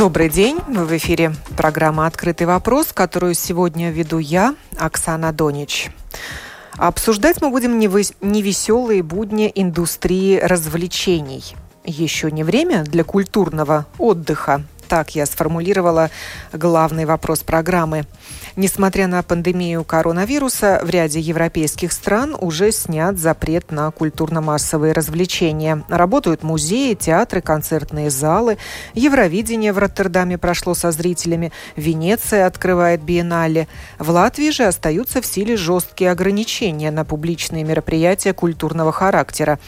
Добрый день. В эфире программа «Открытый вопрос», которую сегодня веду я, Оксана Донич. Обсуждать мы будем невеселые будни индустрии развлечений. Еще не время для культурного отдыха. Так я сформулировала главный вопрос программы – Несмотря на пандемию коронавируса, в ряде европейских стран уже снят запрет на культурно-массовые развлечения. Работают музеи, театры, концертные залы. Евровидение в Роттердаме прошло со зрителями. Венеция открывает биеннале. В Латвии же остаются в силе жесткие ограничения на публичные мероприятия культурного характера.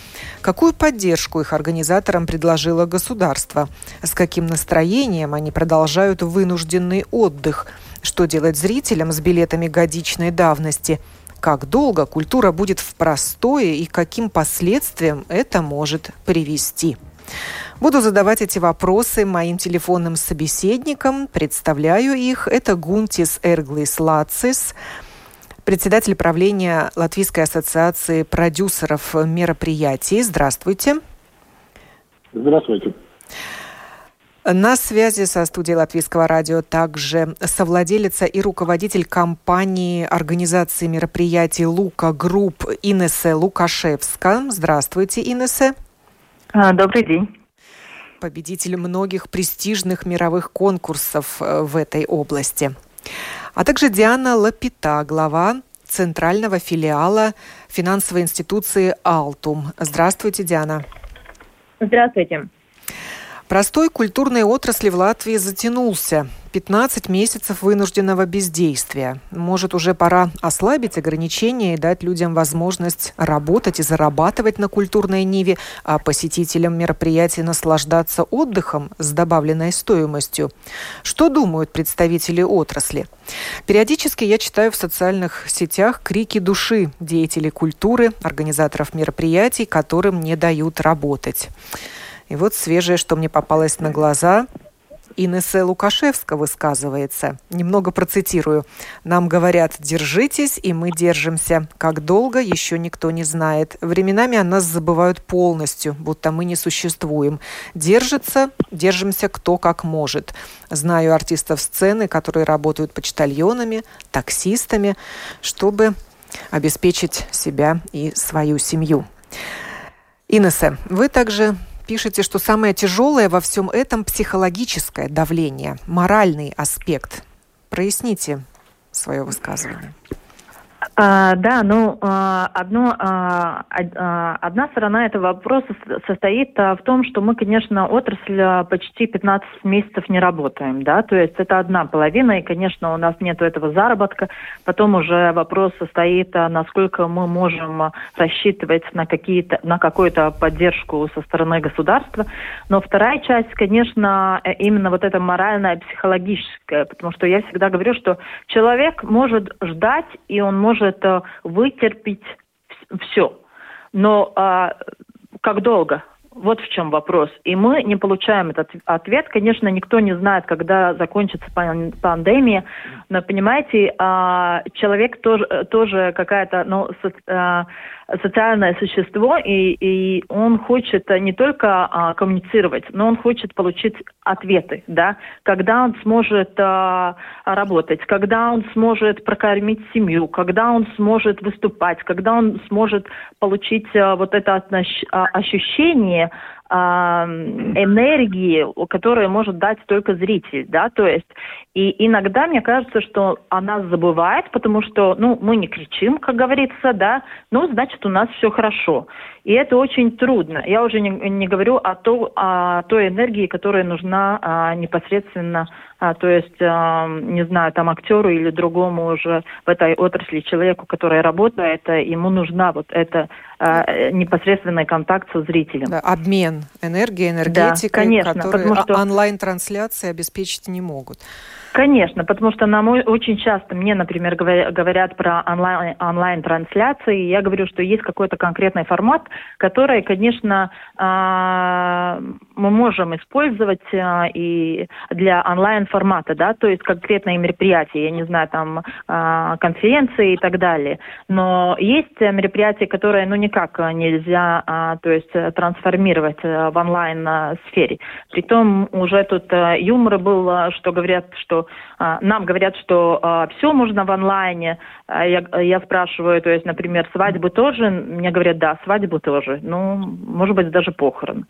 Какую поддержку их организаторам предложило государство? С каким настроением они продолжают вынужденный отдых – что делать зрителям с билетами годичной давности? Как долго культура будет в простое и каким последствиям это может привести? Буду задавать эти вопросы моим телефонным собеседникам. Представляю их. Это Гунтис Эрглис Лацис, председатель правления Латвийской ассоциации продюсеров мероприятий. Здравствуйте. Здравствуйте. На связи со студией Латвийского радио также совладелица и руководитель компании организации мероприятий «Luka Group» Инессе Лукашевска. Здравствуйте, Инессе. А, добрый день. Победитель многих престижных мировых конкурсов э, в этой области. А также Диана Лапита, глава центрального филиала финансовой институции «Алтум». Здравствуйте, Диана. Здравствуйте. Простой культурной отрасли в Латвии затянулся. 15 месяцев вынужденного бездействия. Может, уже пора ослабить ограничения и дать людям возможность работать и зарабатывать на культурной ниве, а посетителям мероприятий наслаждаться отдыхом с добавленной стоимостью. Что думают представители отрасли? Периодически я читаю в социальных сетях крики души деятелей культуры, организаторов мероприятий, которым не дают работать. И вот свежее, что мне попалось на глаза, Инессе Лукашевска высказывается. Немного процитирую. «Нам говорят, держитесь, и мы держимся. Как долго, еще никто не знает. Временами о нас забывают полностью, будто мы не существуем. Держится, держимся кто как может. Знаю артистов сцены, которые работают почтальонами, таксистами, чтобы обеспечить себя и свою семью». Инессе, вы также пишете, что самое тяжелое во всем этом психологическое давление, моральный аспект. Проясните свое высказывание. А, да, ну, а, одно, а, а, одна сторона этого вопроса состоит в том, что мы, конечно, отрасль почти 15 месяцев не работаем, да, то есть это одна половина, и, конечно, у нас нет этого заработка. Потом уже вопрос состоит, насколько мы можем рассчитывать на, какие-то, на какую-то поддержку со стороны государства. Но вторая часть, конечно, э, именно вот эта моральная, психологическая, потому что я всегда говорю, что человек может ждать, и он может может э, вытерпеть все. Но а, как долго? Вот в чем вопрос. И мы не получаем этот ответ. Конечно, никто не знает, когда закончится пандемия. Но, понимаете, а, человек тоже, тоже какая-то ну, а, социальное существо, и, и он хочет не только а, коммуницировать, но он хочет получить ответы, да, когда он сможет а, работать, когда он сможет прокормить семью, когда он сможет выступать, когда он сможет получить а, вот это а, ощущение энергии, которую может дать только зритель, да, то есть и иногда мне кажется, что она забывает, потому что, ну, мы не кричим, как говорится, да, ну, значит, у нас все хорошо. И это очень трудно. Я уже не, не говорю о, то, о той энергии, которая нужна а, непосредственно, а, то есть, а, не знаю, там актеру или другому уже в этой отрасли человеку, который работает, ему нужна вот эта а, непосредственный контакт со зрителем. Да, обмен энергией, энергетикой, да, конечно, который что... онлайн-трансляции обеспечить не могут. Конечно, потому что нам очень часто, мне, например, говорят про онлайн, онлайн-трансляции, я говорю, что есть какой-то конкретный формат, который, конечно, а, мы можем использовать а, и для онлайн-формата, да, то есть конкретные мероприятия, я не знаю, там, а, конференции и так далее. Но есть мероприятия, которые, ну, никак нельзя, то есть трансформировать в онлайн-сфере. Притом уже тут э, юмор был, что говорят, что а, нам говорят, что а, все можно в онлайне. А я, я спрашиваю, то есть, например, свадьбы тоже? Мне говорят, да, свадьбы тоже. Ну, может быть, даже похорон.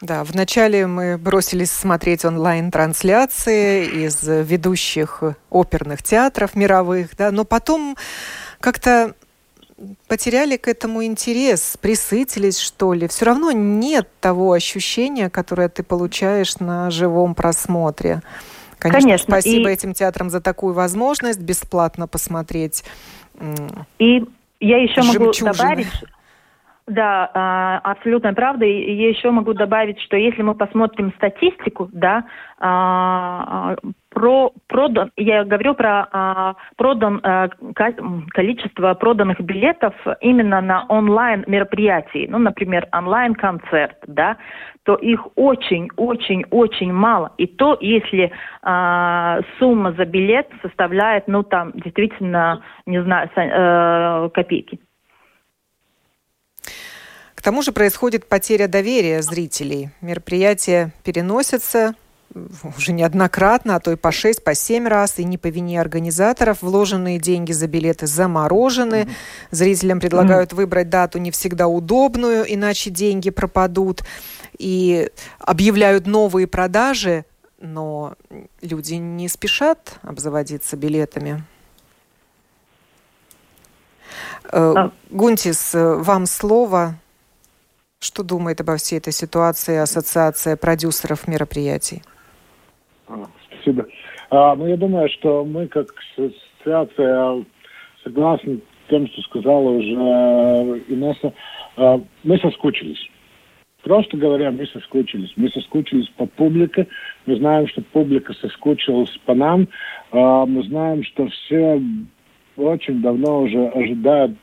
Да, вначале мы бросились смотреть онлайн-трансляции из ведущих оперных театров мировых, да, но потом как-то потеряли к этому интерес, присытились, что ли. Все равно нет того ощущения, которое ты получаешь на живом просмотре. Конечно, Конечно. спасибо и... этим театрам за такую возможность бесплатно посмотреть. И я еще могу добавить, да, а, абсолютно правда. И я еще могу добавить, что если мы посмотрим статистику, да, а, про продан, я говорю про а, продан количество проданных билетов именно на онлайн мероприятии, ну, например, онлайн концерт, да, то их очень-очень-очень мало. И то, если сумма за билет составляет, ну, там, действительно, не знаю, э, копейки. К тому же происходит потеря доверия зрителей. Мероприятия переносятся уже неоднократно, а то и по шесть, по семь раз, и не по вине организаторов. Вложенные деньги за билеты заморожены. Mm-hmm. Зрителям предлагают mm-hmm. выбрать дату не всегда удобную, иначе деньги пропадут. И объявляют новые продажи, но люди не спешат обзаводиться билетами. А. Гунтис, вам слово. Что думает обо всей этой ситуации Ассоциация продюсеров мероприятий? А, спасибо. А, ну, я думаю, что мы как ассоциация согласны тем, что сказала уже Инесса. А, мы соскучились. Просто говоря, мы соскучились. Мы соскучились по публике. Мы знаем, что публика соскучилась по нам. А, мы знаем, что все очень давно уже ожидают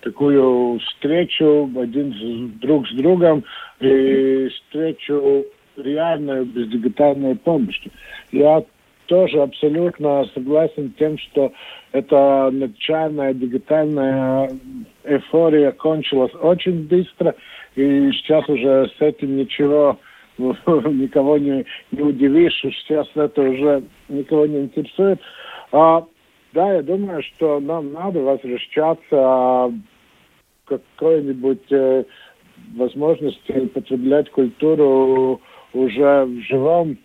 такую встречу один друг с другом и встречу реальную без дигитальной помощи. Я тоже абсолютно согласен с тем, что эта начальная дигитальная эйфория кончилась очень быстро, и сейчас уже с этим ничего никого не, не удивишь, сейчас это уже никого не интересует. А, да, я думаю, что нам надо возвращаться какой-нибудь э, возможности потреблять культуру уже в живом,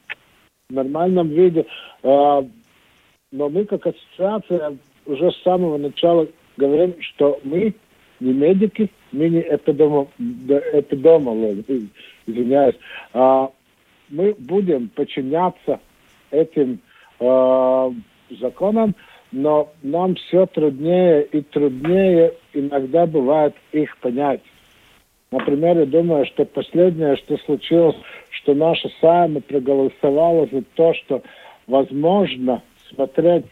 нормальном виде. Э, но мы как ассоциация уже с самого начала говорим, что мы не медики, мы не эпидемо, эпидемологи, извиняюсь. А мы будем подчиняться этим э, законам, но нам все труднее и труднее иногда бывает их понять. Например, я думаю, что последнее, что случилось, что наша Сайма проголосовала за то, что возможно смотреть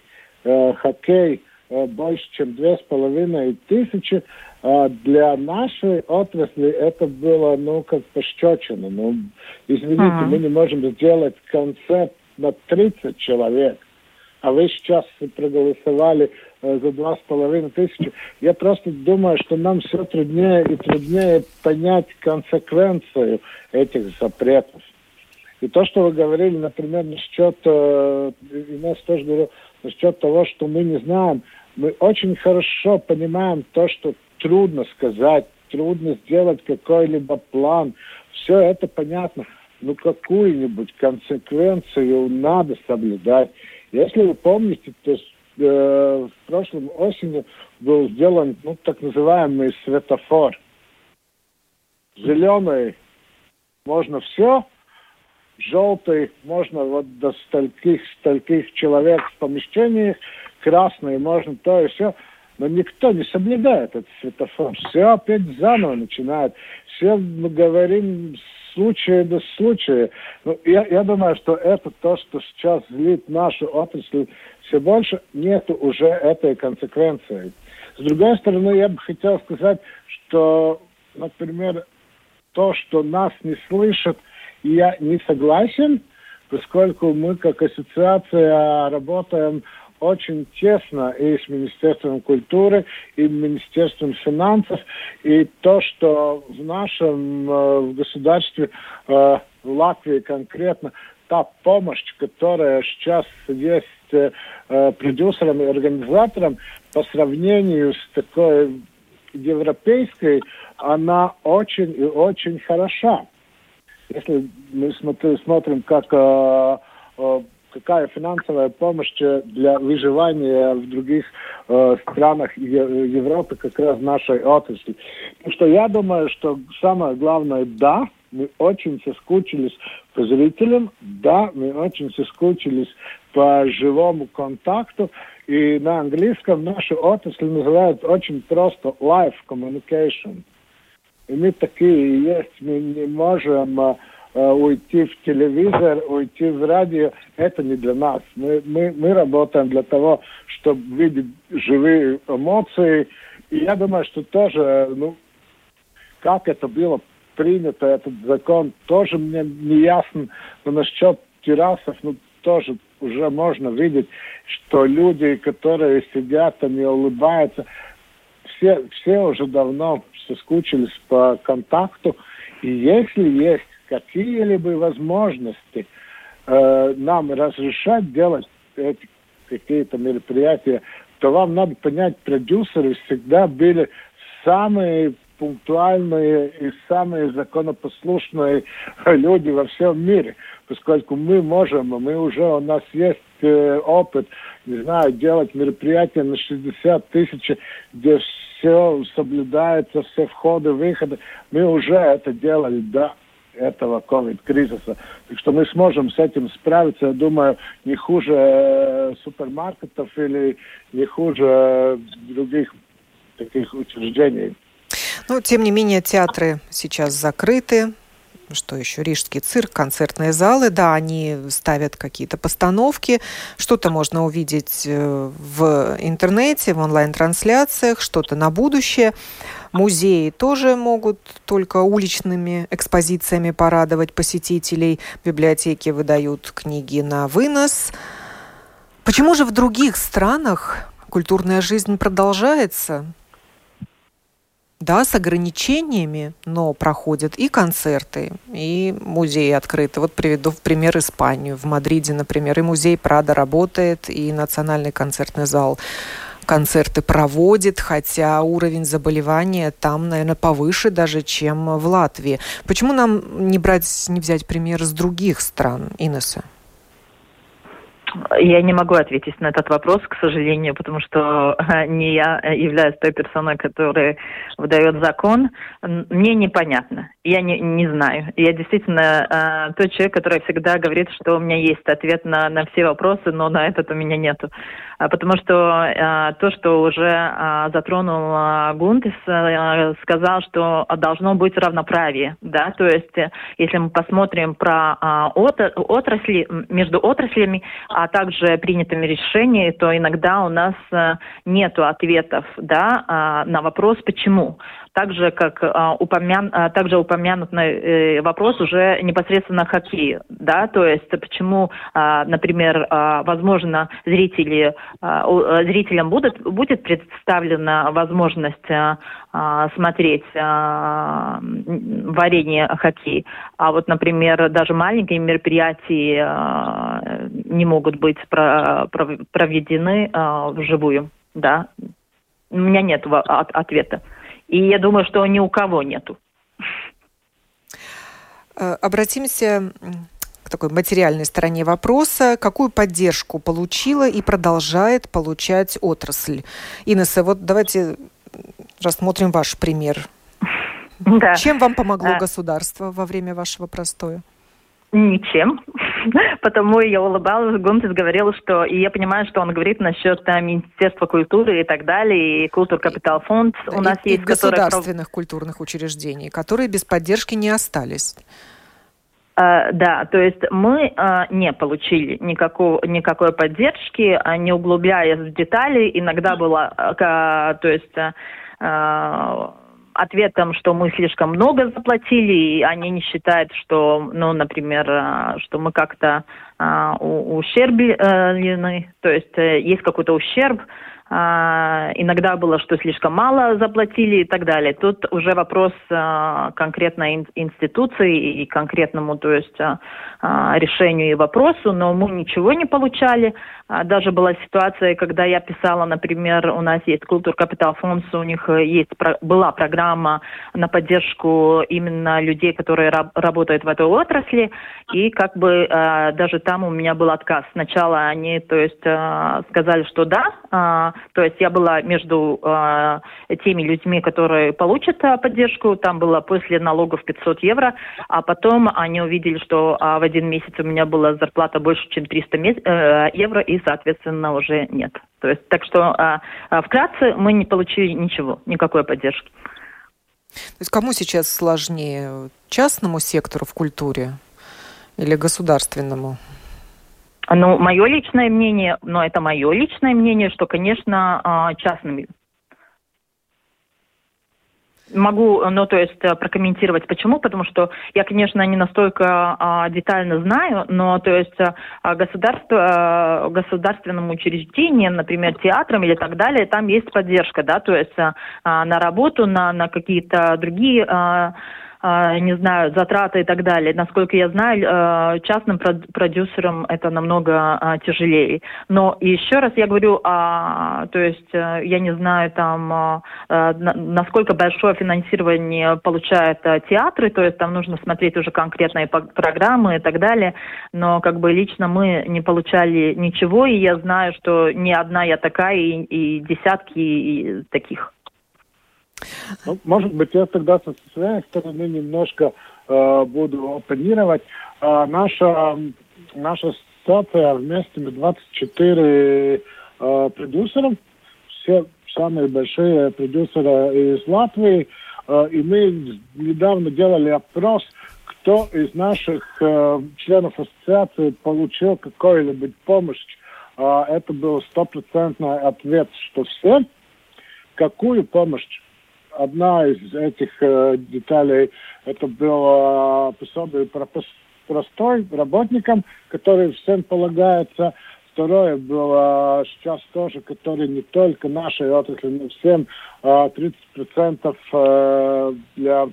э, хоккей э, больше, чем две с половиной тысячи, э, для нашей отрасли это было, ну, как пощечина. Ну, извините, uh-huh. мы не можем сделать концерт на 30 человек а вы сейчас проголосовали за два с половиной тысячи. Я просто думаю, что нам все труднее и труднее понять консеквенцию этих запретов. И то, что вы говорили, например, насчет, и нас тоже говорил, насчет того, что мы не знаем, мы очень хорошо понимаем то, что трудно сказать, трудно сделать какой-либо план. Все это понятно. Но какую-нибудь консеквенцию надо соблюдать. Если вы помните, то э, в прошлом осенью был сделан ну, так называемый светофор. Зеленый можно все, желтый можно вот до стольких, стольких человек в помещении, красный можно то и все. Но никто не соблюдает этот светофор. Все опять заново начинает. Все мы говорим случае до случая. Ну, я, я думаю, что это то, что сейчас злит нашу отрасль все больше, нет уже этой консеквенции. С другой стороны, я бы хотел сказать, что, например, то, что нас не слышат, я не согласен, поскольку мы как ассоциация работаем очень тесно и с Министерством культуры, и Министерством финансов. И то, что в нашем э, в государстве, э, в Латвии конкретно, та помощь, которая сейчас есть э, э продюсерам и организаторам по сравнению с такой европейской, она очень и очень хороша. Если мы смотрим, как какая финансовая помощь для выживания в других э, странах Европы как раз нашей отрасли. Потому что я думаю, что самое главное, да, мы очень соскучились по зрителям, да, мы очень соскучились по живому контакту, и на английском нашу отрасль называют очень просто live communication. И мы такие есть, мы не можем э, Э, уйти в телевизор, уйти в радио, это не для нас. Мы, мы, мы работаем для того, чтобы видеть живые эмоции. И я думаю, что тоже, ну, как это было принято, этот закон, тоже мне не ясно. Но насчет террасов, ну, тоже уже можно видеть, что люди, которые сидят, они улыбаются, все, все уже давно соскучились по контакту. И если есть какие-либо возможности э, нам разрешать делать эти какие-то мероприятия, то вам надо понять, продюсеры всегда были самые пунктуальные и самые законопослушные люди во всем мире, поскольку мы можем, мы уже, у нас есть э, опыт, не знаю, делать мероприятия на 60 тысяч, где все соблюдается, все входы, выходы. Мы уже это делали, да, этого ковид-кризиса. Так что мы сможем с этим справиться, я думаю, не хуже э, супермаркетов или не хуже э, других таких учреждений. Но, тем не менее, театры сейчас закрыты, что еще, Рижский цирк, концертные залы, да, они ставят какие-то постановки, что-то можно увидеть э, в интернете, в онлайн-трансляциях, что-то на будущее. Музеи тоже могут только уличными экспозициями порадовать посетителей. Библиотеки выдают книги на вынос. Почему же в других странах культурная жизнь продолжается? Да, с ограничениями, но проходят и концерты, и музеи открыты. Вот приведу в пример Испанию. В Мадриде, например, и музей Прада работает, и Национальный концертный зал концерты проводит, хотя уровень заболевания там, наверное, повыше даже, чем в Латвии. Почему нам не брать, не взять пример с других стран, Инесса? Я не могу ответить на этот вопрос, к сожалению, потому что не я являюсь той персоной, которая выдает закон. Мне непонятно. Я не, не знаю. Я действительно э, тот человек, который всегда говорит, что у меня есть ответ на, на все вопросы, но на этот у меня нету. А, потому что э, то, что уже э, затронул э, Гунтис, э, сказал, что должно быть равноправие, да, то есть э, если мы посмотрим про э, отрасли, между отраслями, а также принятыми решениями, то иногда у нас э, нет ответов, да, э, на вопрос «почему?». Также, как э, упомян, э, также упомянут э, вопрос уже непосредственно хоккей, да, то есть почему, э, например, э, возможно, зрители а, э, зрителям будет, будет представлена возможность а, а, смотреть варенье хоккей. А вот, например, даже маленькие мероприятия не могут быть проведены вживую. Да? У меня нет ответа. И я думаю, что ни у кого нету. Э, обратимся к такой материальной стороне вопроса. Какую поддержку получила и продолжает получать отрасль? Инесса, вот давайте рассмотрим ваш пример. Да. Чем вам помогло а... государство во время вашего простоя? Ничем. Потому я улыбалась, Гунтис говорил, что... И я понимаю, что он говорит насчет там, э, Министерства культуры и так далее, и Культур Капитал Фонд у нас и, есть... Государственных который... культурных учреждений, которые без поддержки не остались. Uh, да, то есть мы uh, не получили никакого, никакой поддержки, uh, не углубляясь в детали. Иногда было, то есть ответом, что мы слишком много заплатили, и они не считают, что, ну, например, что мы как-то ущерблены, то есть э, есть какой-то ущерб, а, иногда было, что слишком мало заплатили и так далее. Тут уже вопрос а, конкретной институции и конкретному, то есть а, решению и вопросу, но мы ничего не получали. Даже была ситуация, когда я писала, например, у нас есть Культур Капитал Фонд, у них есть, была программа на поддержку именно людей, которые работают в этой отрасли, и как бы даже там у меня был отказ. Сначала они, то есть, сказали, что да, то есть я была между э, теми людьми, которые получат э, поддержку, там было после налогов 500 евро, а потом они увидели, что э, в один месяц у меня была зарплата больше, чем 300 мес- э, евро, и, соответственно, уже нет. То есть, так что э, вкратце мы не получили ничего, никакой поддержки. То есть кому сейчас сложнее, частному сектору в культуре или государственному? Ну, мое личное мнение, но это мое личное мнение, что, конечно, а, частными. Могу, ну, то есть э, прокомментировать, почему, потому что я, конечно, не настолько а, детально знаю, но, то есть, а, государство, а, государственным учреждениям, например, театрам или так далее, там есть поддержка, да, то есть а, на работу, на, на какие-то другие а, не знаю, затраты и так далее. Насколько я знаю, а, частным продюсерам это намного а, тяжелее. Но еще раз я говорю, то есть э, я не знаю там, насколько большое финансирование получают театры, то есть там нужно смотреть уже конкретные программы и так далее. Но как бы лично мы не получали ничего, и я знаю, что не одна я такая, и, и десятки таких. Ну, может быть, я тогда со своей стороны немножко э, буду оппонировать. Э, наша, наша ассоциация вместе с 24 э, продюсеров, все самые большие продюсеры из Латвии, э, и мы недавно делали опрос, кто из наших э, членов ассоциации получил какую-либо помощь. Э, это был стопроцентный ответ, что все. Какую помощь? Одна из этих э, деталей это было пособие про простой работникам, который всем полагается. Второе было сейчас тоже, который не только нашей отрасли, но всем э, 30% э, для,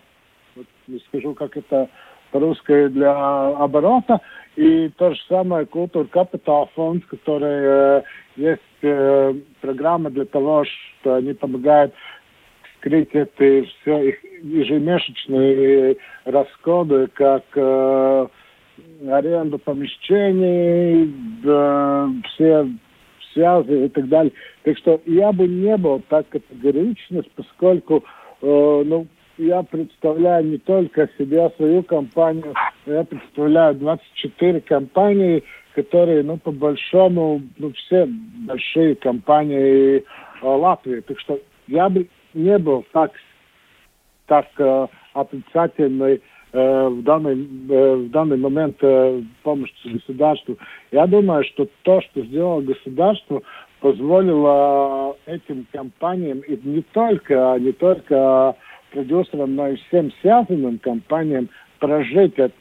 вот, не скажу, как это по-русски, для оборота. И то же самое Культур Капитал фонд, который э, есть э, программа для того, что они помогают скрыть это все их ежемесячные расходы, как э, аренду помещений, да, все связи и так далее. Так что я бы не был так категоричен, поскольку э, ну, я представляю не только себя, свою компанию, я представляю 24 компании, которые, ну, по большому, ну, все большие компании э, Латвии. Так что я бы не был так, так э, отрицательный э, в, данный, э, в данный момент э, помощь государству. Я думаю, что то, что сделало государство, позволило этим компаниям, и не только, не только продюсерам, но и всем связанным компаниям прожить это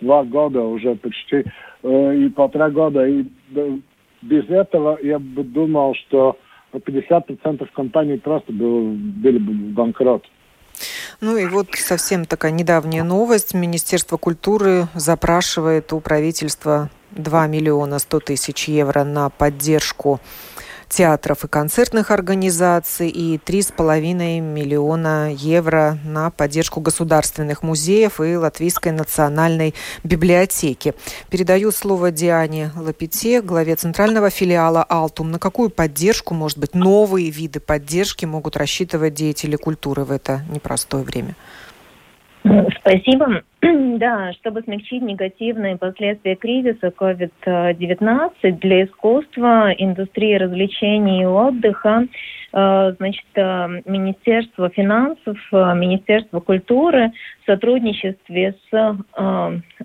два года уже почти э, и полтора года. И э, без этого я бы думал, что 50% компаний просто были бы банкрот. Ну и вот совсем такая недавняя новость. Министерство культуры запрашивает у правительства 2 миллиона 100 тысяч евро на поддержку театров и концертных организаций и 3,5 миллиона евро на поддержку государственных музеев и Латвийской национальной библиотеки. Передаю слово Диане Лапите, главе центрального филиала «Алтум». На какую поддержку, может быть, новые виды поддержки могут рассчитывать деятели культуры в это непростое время? Спасибо. Да, чтобы смягчить негативные последствия кризиса COVID-19 для искусства, индустрии развлечений и отдыха, э, значит, э, Министерство финансов, э, Министерство культуры в сотрудничестве с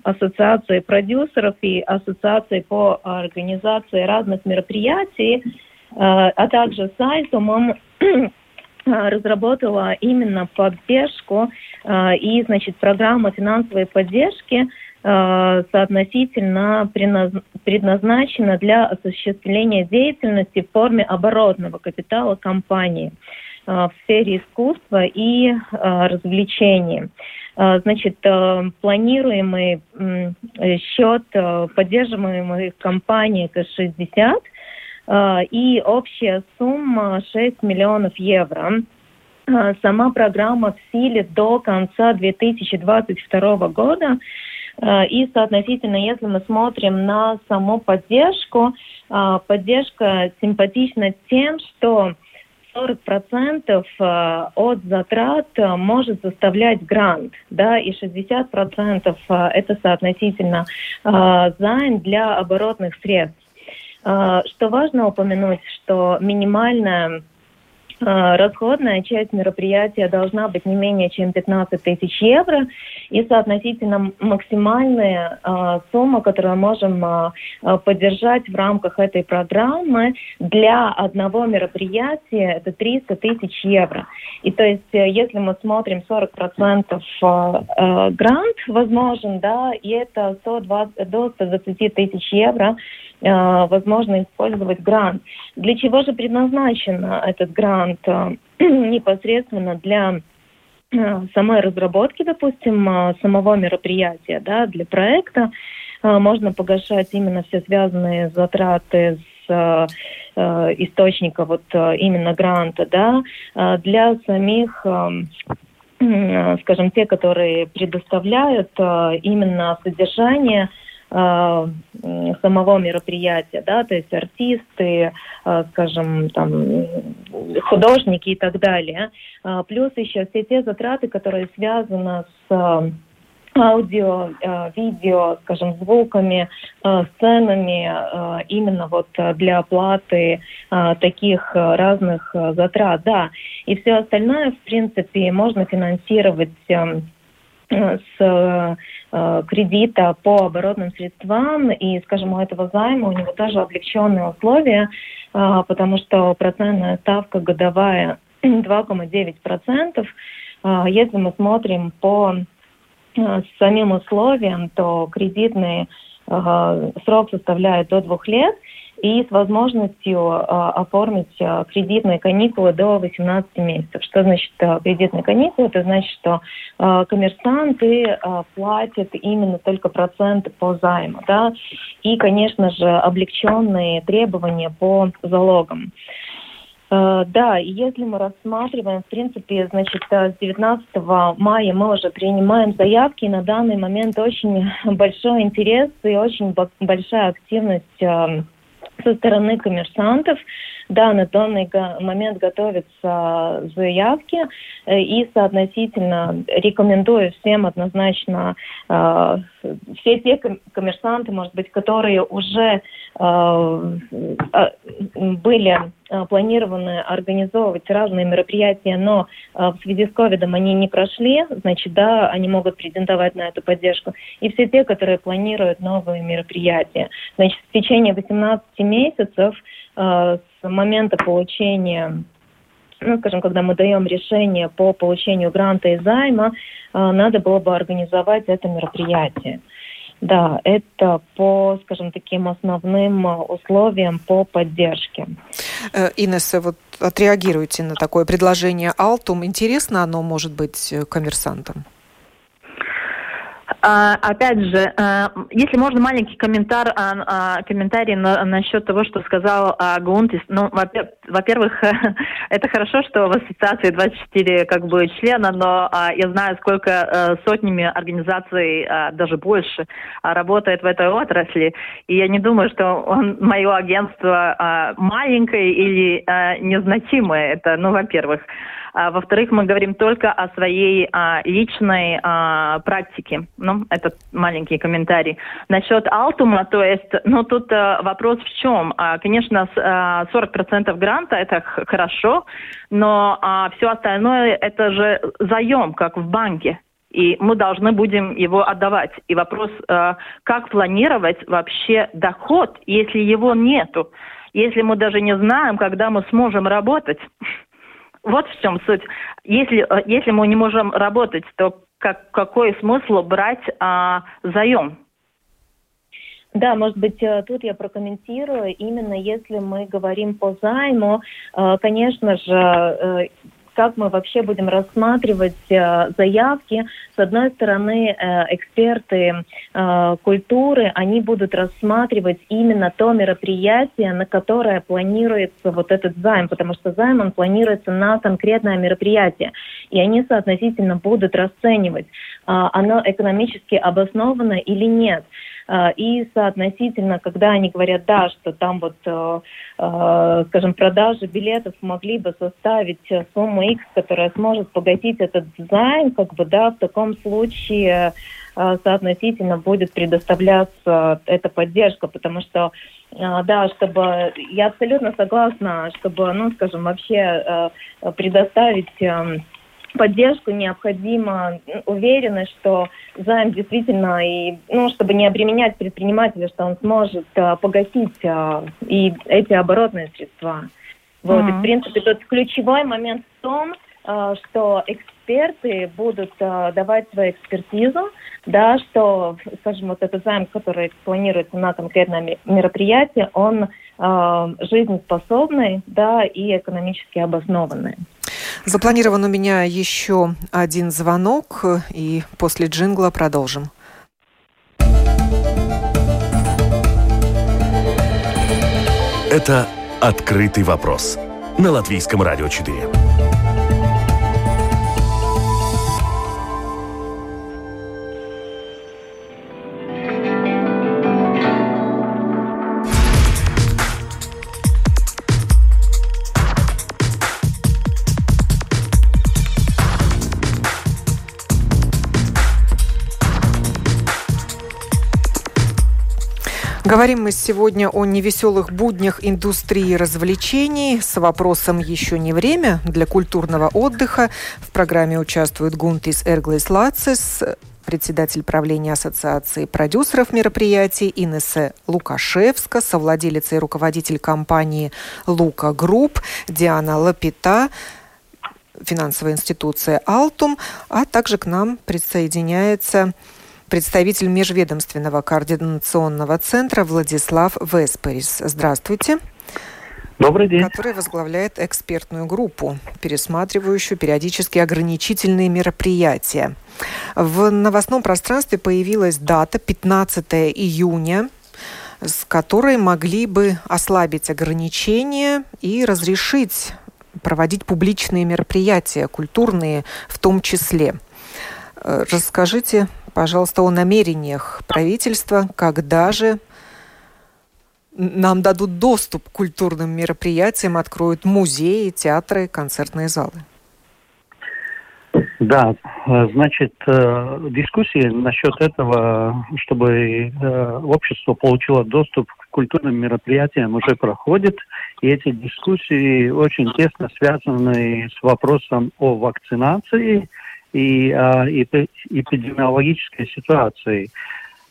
Ассоциацией продюсеров и Ассоциацией по организации разных мероприятий, а также с Альтумом разработала именно поддержку э, и, значит, программа финансовой поддержки э, соотносительно предназначена для осуществления деятельности в форме оборотного капитала компании э, в сфере искусства и развлечений. Значит, планируемый счет поддерживаемой компании это 60 Э, и общая сумма 6 миллионов евро. Э, сама программа в силе до конца 2022 года. Э, и, соотносительно, если мы смотрим на саму поддержку, поддержка симпатична тем, что 40% от затрат может составлять грант, да, и 60% это соотносительно займ для оборотных средств. А, что важно упомянуть, что минимальная а, расходная часть мероприятия должна быть не менее чем 15 тысяч евро, и соотносительно максимальная э, сумма, которую мы можем э, поддержать в рамках этой программы для одного мероприятия, это 300 тысяч евро. И то есть, если мы смотрим 40% э, грант возможен, да, и это 120, до 120 тысяч евро Э, возможно использовать грант. Для чего же предназначен этот грант? Э, непосредственно для э, самой разработки, допустим, самого мероприятия, да, для проекта можно погашать именно все связанные затраты с источника вот именно гранта, да, для самих скажем, те, которые предоставляют именно содержание Э, самого мероприятия, да, то есть артисты, э, скажем, там, художники и так далее. Э, плюс еще все те затраты, которые связаны с аудио, видео, скажем, звуками, сценами, именно вот для оплаты таких разных затрат, да. И все остальное, в принципе, можно финансировать эм, с Э, кредита по оборотным средствам, и, скажем, у этого займа у него тоже облегченные условия, э, потому что процентная ставка годовая 2,9%. Э, если мы смотрим по самим условиям, то кредитный срок составляет до двух лет, и с возможностью э, оформить э, кредитные каникулы до 18 месяцев. Что значит э, кредитные каникулы? Это значит, что коммерсанты платят именно только проценты по займу, да, и, конечно же, облегченные требования по залогам. Да, если мы рассматриваем, в принципе, значит, с 19 мая мы уже принимаем заявки, и на данный момент очень большой интерес и очень большая активность со стороны коммерсантов. Да, на данный момент готовятся заявки, э, и соотносительно рекомендую всем однозначно э, все те коммерсанты, может быть, которые уже э, были планированы организовывать разные мероприятия, но в связи с ковидом они не прошли, значит, да, они могут претендовать на эту поддержку. И все те, которые планируют новые мероприятия. Значит, в течение 18 месяцев с момента получения ну, скажем, когда мы даем решение по получению гранта и займа, э, надо было бы организовать это мероприятие. Да, это по, скажем, таким основным э, условиям по поддержке. Э, Инесса, вот отреагируйте на такое предложение Алтум. Интересно оно может быть коммерсантам? А, опять же, а, если можно маленький комментар, а, комментарий на, насчет того, что сказал а, Гунтис. Ну, во-первых, это хорошо, что в ассоциации 24 как бы члена, но а, я знаю, сколько а, сотнями организаций, а, даже больше, а, работает в этой отрасли. И я не думаю, что он, мое агентство а, маленькое или а, незначимое. Это, ну, во-первых. А, во-вторых, мы говорим только о своей а, личной а, практике. Ну, это маленький комментарий. Насчет Алтума, то есть, ну, тут а, вопрос в чем? Конечно, а, 40% гранта это хорошо, но все остальное это же заем, как в банке и мы должны будем его отдавать. И вопрос, э, как планировать вообще доход, если его нету, если мы даже не знаем, когда мы сможем работать. Вот в чем суть. Если, э, если мы не можем работать, то как, какой смысл брать а, заем? Да, может быть, э, тут я прокомментирую. Именно если мы говорим по займу, э, конечно же, как мы вообще будем рассматривать э, заявки. С одной стороны, э, эксперты э, культуры, они будут рассматривать именно то мероприятие, на которое планируется вот этот займ, потому что займ, он планируется на конкретное мероприятие. И они соотносительно будут расценивать, оно экономически обосновано или нет. А, и соотносительно, когда они говорят, да, что там вот, э, э, скажем, продажи билетов могли бы составить сумму X, которая сможет погасить этот займ, как бы, да, в таком случае э, соотносительно будет предоставляться эта поддержка, потому что да, чтобы я абсолютно согласна, чтобы, ну, скажем, вообще предоставить эм, поддержку необходимо уверенность, что займ действительно, и, ну, чтобы не обременять предпринимателя, что он сможет а, погасить а, и эти оборотные средства. Вот, mm-hmm. и, в принципе, тут ключевой момент в том, а, что эксперты будут а, давать свою экспертизу, да, что, скажем, вот этот займ, который планируется на конкретное мероприятие, он а, жизнеспособный, да, и экономически обоснованный. Запланирован у меня еще один звонок, и после джингла продолжим. Это «Открытый вопрос» на Латвийском радио 4. Говорим мы сегодня о невеселых буднях индустрии развлечений с вопросом «Еще не время» для культурного отдыха. В программе участвует Гунтис Эрглис Лацис, председатель правления Ассоциации продюсеров мероприятий Инесса Лукашевска, совладелица и руководитель компании «Luka Group», Диана Лапита, финансовая институция «Алтум», а также к нам присоединяется представитель Межведомственного координационного центра Владислав Весперис. Здравствуйте. Добрый день. Который возглавляет экспертную группу, пересматривающую периодически ограничительные мероприятия. В новостном пространстве появилась дата 15 июня, с которой могли бы ослабить ограничения и разрешить проводить публичные мероприятия, культурные в том числе. Э, расскажите пожалуйста, о намерениях правительства, когда же нам дадут доступ к культурным мероприятиям, откроют музеи, театры, концертные залы. Да, значит, э, дискуссии насчет этого, чтобы э, общество получило доступ к культурным мероприятиям, уже проходят. И эти дискуссии очень тесно связаны с вопросом о вакцинации – и а, эпидемиологической ситуации.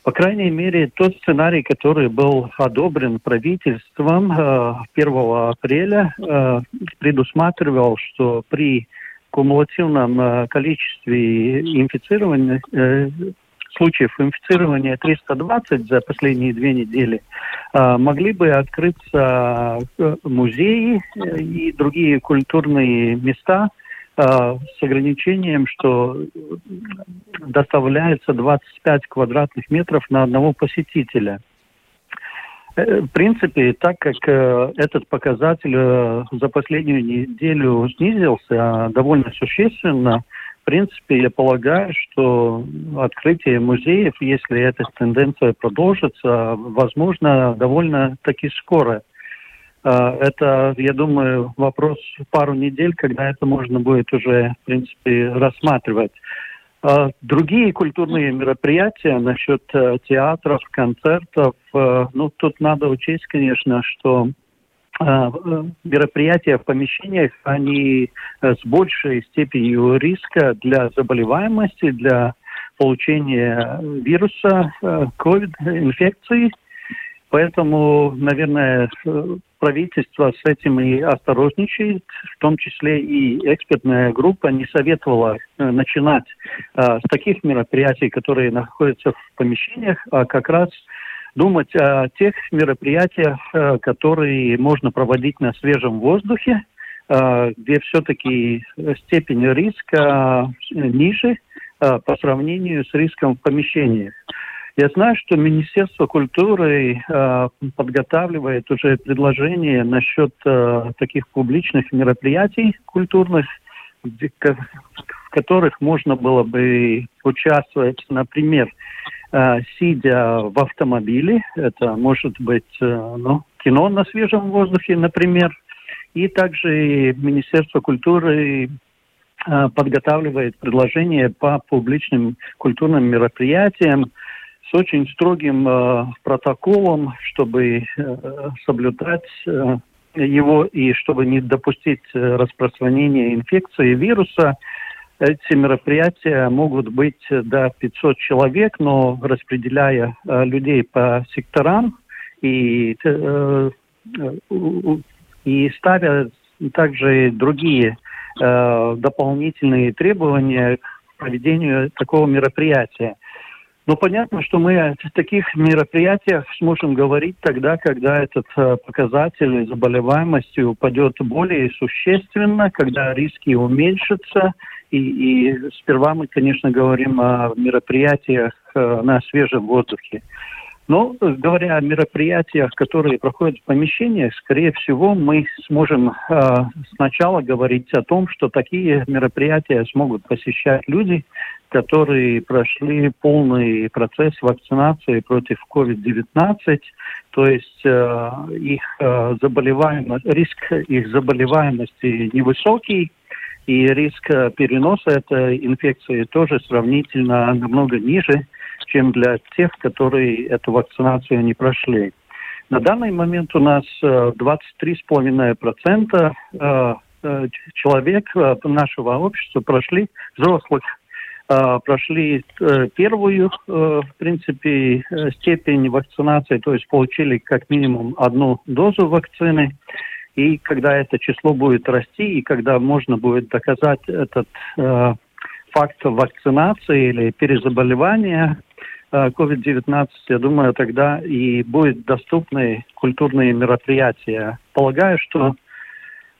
По крайней мере, тот сценарий, который был одобрен правительством 1 а, апреля, а, предусматривал, что при кумулятивном количестве инфицирования, э, случаев инфицирования 320 за последние две недели, могли бы открыться музеи э, и другие культурные места – с ограничением, что доставляется 25 квадратных метров на одного посетителя. Э, в принципе, так как э, этот показатель э, за последнюю неделю снизился довольно существенно, в принципе, я полагаю, что открытие музеев, если эта тенденция продолжится, возможно, довольно-таки скоро. Это, я думаю, вопрос пару недель, когда это можно будет уже, в принципе, рассматривать. А другие культурные мероприятия насчет э, театров, концертов, э, ну, тут надо учесть, конечно, что э, мероприятия в помещениях, они с большей степенью риска для заболеваемости, для получения вируса, COVID-инфекции. Поэтому, наверное, правительство с этим и осторожничает, в том числе и экспертная группа не советовала э, начинать э, с таких мероприятий, которые находятся в помещениях, а как раз думать о тех мероприятиях, э, которые можно проводить на свежем воздухе, где все-таки степень риска ниже по сравнению с риском в помещениях. Я знаю, что Министерство культуры э, подготавливает уже предложение насчет э, таких публичных мероприятий культурных, где, в которых можно было бы участвовать, например, э, сидя в автомобиле, это может быть э, ну, кино на свежем воздухе, например, и также Министерство культуры э, подготавливает предложение по публичным культурным мероприятиям, с очень строгим э, протоколом, чтобы э, соблюдать э, его и чтобы не допустить э, распространения инфекции вируса. Эти мероприятия могут быть до 500 человек, но распределяя э, людей по секторам и, э, э, и ставя также другие э, дополнительные требования к проведению такого мероприятия. Но понятно, что мы о таких мероприятиях сможем говорить тогда, когда этот э, показатель заболеваемости упадет более существенно, когда риски уменьшатся. И, и сперва мы, конечно, говорим о мероприятиях э, на свежем воздухе. Но, говоря о мероприятиях, которые проходят в помещениях, скорее всего, мы сможем э, сначала говорить о том, что такие мероприятия смогут посещать люди, которые прошли полный процесс вакцинации против COVID-19, то есть э, их э, заболеваемость, риск их заболеваемости невысокий, и риск переноса этой инфекции тоже сравнительно намного ниже, чем для тех, которые эту вакцинацию не прошли. На данный момент у нас 23,5% э, э, э, человек нашего общества прошли, взрослых, прошли первую, в принципе, степень вакцинации, то есть получили как минимум одну дозу вакцины. И когда это число будет расти, и когда можно будет доказать этот факт вакцинации или перезаболевания, COVID-19, я думаю, тогда и будут доступны культурные мероприятия. Полагаю, что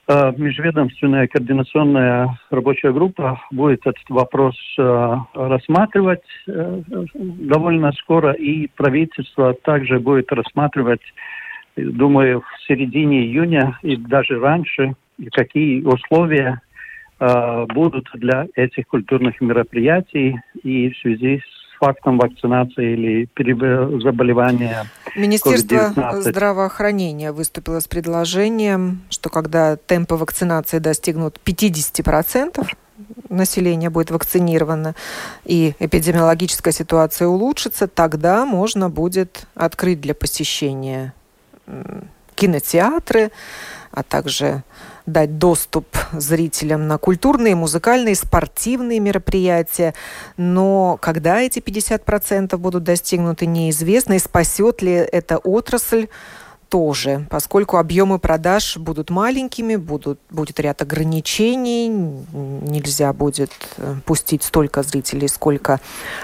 э, межведомственная координационная рабочая группа будет этот вопрос э, рассматривать э, довольно скоро, и правительство также будет рассматривать, думаю, в середине июня и даже раньше, какие условия э, будут для этих культурных мероприятий и в связи с фактом вакцинации или заболевания. Министерство здравоохранения выступило с предложением, что когда темпы вакцинации достигнут 50%, население будет вакцинировано и эпидемиологическая ситуация улучшится, тогда можно будет открыть для посещения кинотеатры, а также дать доступ зрителям на культурные, музыкальные, спортивные мероприятия. Но когда эти 50% будут достигнуты, неизвестно. И спасет ли эта отрасль тоже, поскольку объемы продаж будут маленькими, будут, будет ряд ограничений, нельзя будет э, пустить столько зрителей, сколько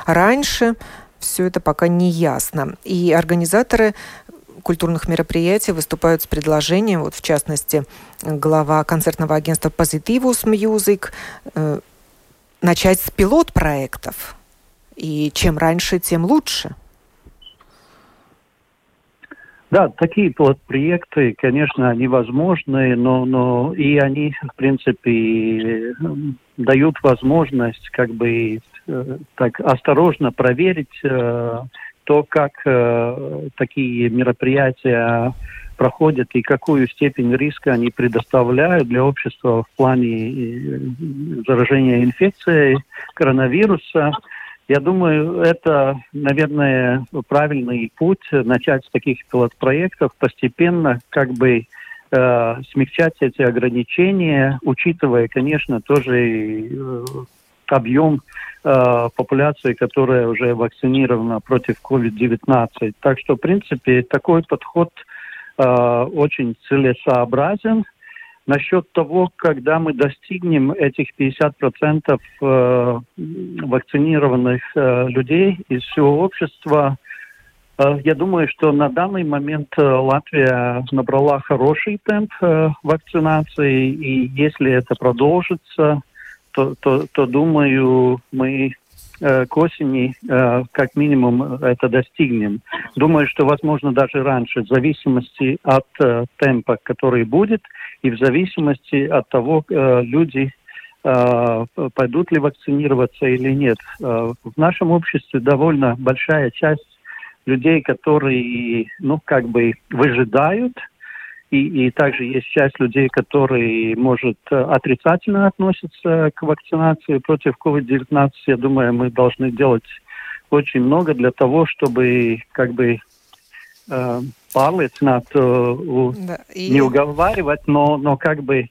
раньше. Все это пока не ясно. И организаторы культурных мероприятий выступают с предложением, вот в частности, глава концертного агентства Positivus Music, э, начать с пилот-проектов. И чем раньше, тем лучше. Да, такие проекты, конечно, они возможны, но, но и они, в принципе, дают возможность как бы э, так осторожно проверить э, то, как э, такие мероприятия проходят и какую степень риска они предоставляют для общества в плане э, заражения инфекцией коронавируса. Я думаю, это, наверное, правильный путь начать с таких пилот-проектов, постепенно как бы э, смягчать эти ограничения, учитывая, конечно, тоже э, объем э, популяции, которая уже вакцинирована против COVID-19. Так что, в принципе, такой подход э, очень целесообразен. Насчет того, когда мы достигнем этих 50% э, вакцинированных э, людей из всего общества, э, я думаю, что на данный момент э, Латвия набрала хороший темп э, вакцинации, и если это продолжится, то, то, то думаю, мы э, к осени э, как минимум это достигнем. Думаю, что возможно даже раньше, в зависимости от э, темпа, который будет, и в зависимости от того, э, люди э, пойдут ли вакцинироваться или нет. Э, в нашем обществе довольно большая часть людей, которые, ну, как бы выжидают – и, и также есть часть людей, которые, может, отрицательно относятся к вакцинации против COVID-19. Я думаю, мы должны делать очень много для того, чтобы как бы э, pārliecināt, э, да, и... не уговаривать, но, но как бы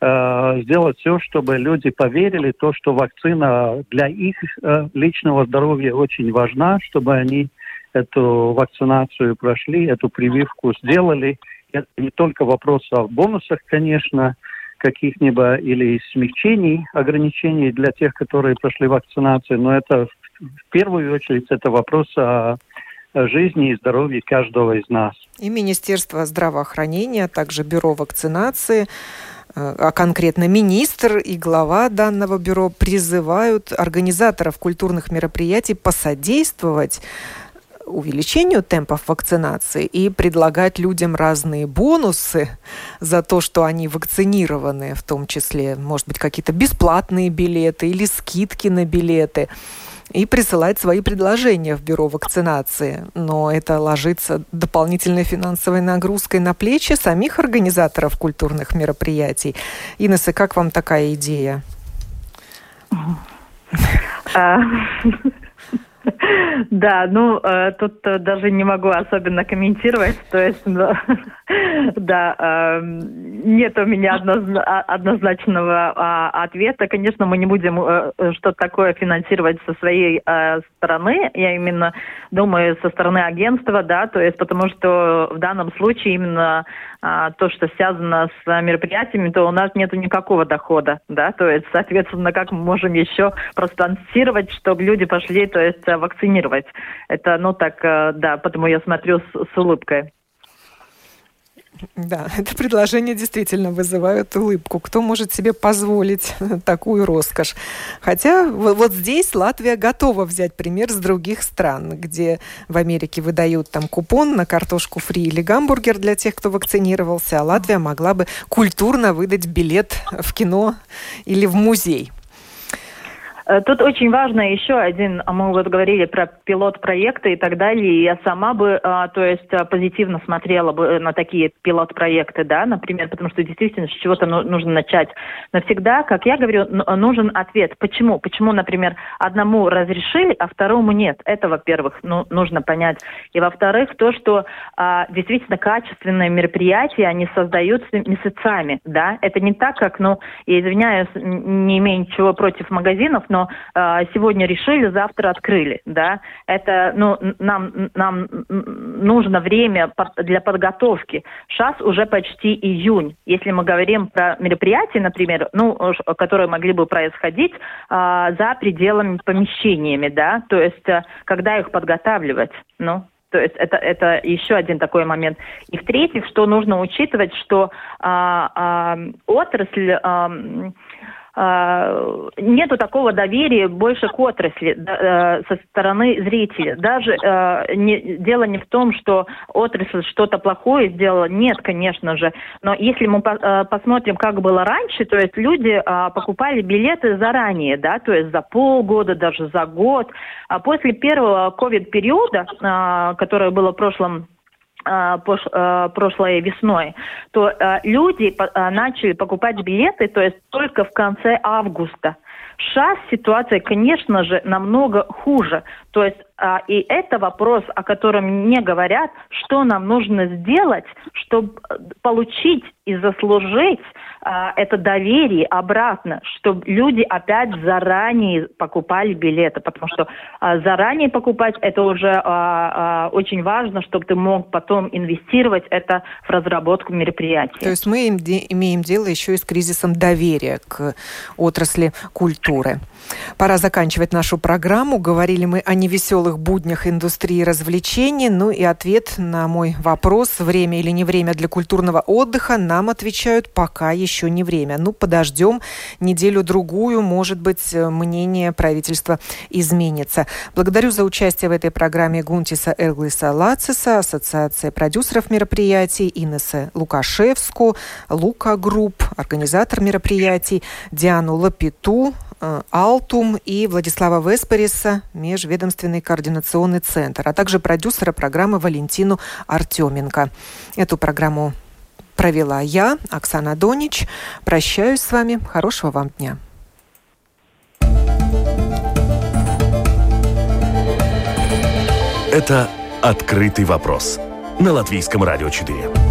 э, сделать все, чтобы люди поверили то, что вакцина для их э, личного здоровья очень важна, чтобы они эту вакцинацию прошли, эту прививку сделали – это не только вопрос о бонусах, конечно, каких-либо или смягчений ограничений для тех, которые прошли вакцинацию, но это в первую очередь это вопрос о жизни и здоровье каждого из нас. И Министерство здравоохранения, а также Бюро вакцинации, э, а конкретно министр и глава данного бюро призывают организаторов культурных мероприятий посодействовать увеличению темпов вакцинации и предлагать людям разные бонусы за то, что они вакцинированы, в том числе, может быть, какие-то бесплатные билеты или скидки на билеты и присылать свои предложения в бюро вакцинации. Но это ложится дополнительной финансовой нагрузкой на плечи самих организаторов культурных мероприятий. Инесса, как вам такая идея? Да, ну э, тут э, даже не могу особенно комментировать, то есть, да, эм, нет у меня а, однозначного а, ответа. Конечно, мы не будем э, что-то такое финансировать со своей стороны, я именно думаю со стороны агентства, да, то есть потому что в данном случае именно а, то, что связано с мероприятиями, то у нас нет никакого дохода, да, то есть, соответственно, как мы можем еще проспонсировать, чтобы люди пошли, то есть, вакцинировать. Это, ну, так, э, да, потому я смотрю с, с улыбкой. Да, это предложение действительно вызывает улыбку. Кто может себе позволить такую роскошь? Хотя вот, здесь Латвия готова взять пример с других стран, где в Америке выдают там купон на картошку фри или гамбургер для тех, кто вакцинировался, а Латвия могла бы культурно выдать билет в кино или в музей. Э, тут очень важно еще один, а мы вот говорили про пилот-проекты и так далее, и я сама бы, а, то есть, а, позитивно смотрела бы на такие пилот-проекты, да, например, потому что действительно с чего-то нужно начать. Но всегда, как я говорю, нужен ответ. Почему? Почему, например, одному разрешили, а второму нет? Это, во-первых, ну, нужно понять. И, во-вторых, то, что действительно качественные мероприятия, они создаются месяцами, да, это не так, как, ну, я извиняюсь, не имею ничего против магазинов, но э, сегодня решили, завтра открыли, да. Это, ну, нам, нам нужно время для подготовки. Сейчас уже почти июнь. Если мы говорим про мероприятия, например, ну, которые могли бы происходить э, за пределами помещениями, да, то есть э, когда их подготавливать, ну, то есть это, это еще один такой момент. И в-третьих, что нужно учитывать, что а, а, отрасль э, нету такого доверия больше к отрасли э, со стороны зрителя. Даже э, не, дело не в том, что отрасль что-то плохое сделала. Нет, конечно же. Но если мы по, э, посмотрим, как было раньше, то есть люди э, покупали билеты заранее, да, то есть за полгода, даже за год. А после первого ковид-периода, э, которое было в прошлом прошлой весной, то э, люди начали покупать билеты, то есть только в конце августа. Сейчас ситуация, конечно же, намного хуже. То есть а, и это вопрос, о котором не говорят, что нам нужно сделать, чтобы получить и заслужить а, это доверие обратно, чтобы люди опять заранее покупали билеты, потому что а, заранее покупать это уже а, а, очень важно, чтобы ты мог потом инвестировать это в разработку мероприятий. То есть мы имеем дело еще и с кризисом доверия к отрасли культуры. Пора заканчивать нашу программу. Говорили мы о невеселых буднях индустрии развлечений. Ну и ответ на мой вопрос, время или не время для культурного отдыха, нам отвечают, пока еще не время. Ну, подождем неделю-другую, может быть, мнение правительства изменится. Благодарю за участие в этой программе Гунтиса Эрглиса Лациса, Ассоциация продюсеров мероприятий, Инесса Лукашевску, Luka Group, организатор мероприятий, Диану Лапиту, Алтум и Владислава Веспариса, Межведомственный координационный центр, а также продюсера программы Валентину Артеменко. Эту программу провела я, Оксана Донич. Прощаюсь с вами. Хорошего вам дня. Это «Открытый вопрос» на Латвийском радио 4.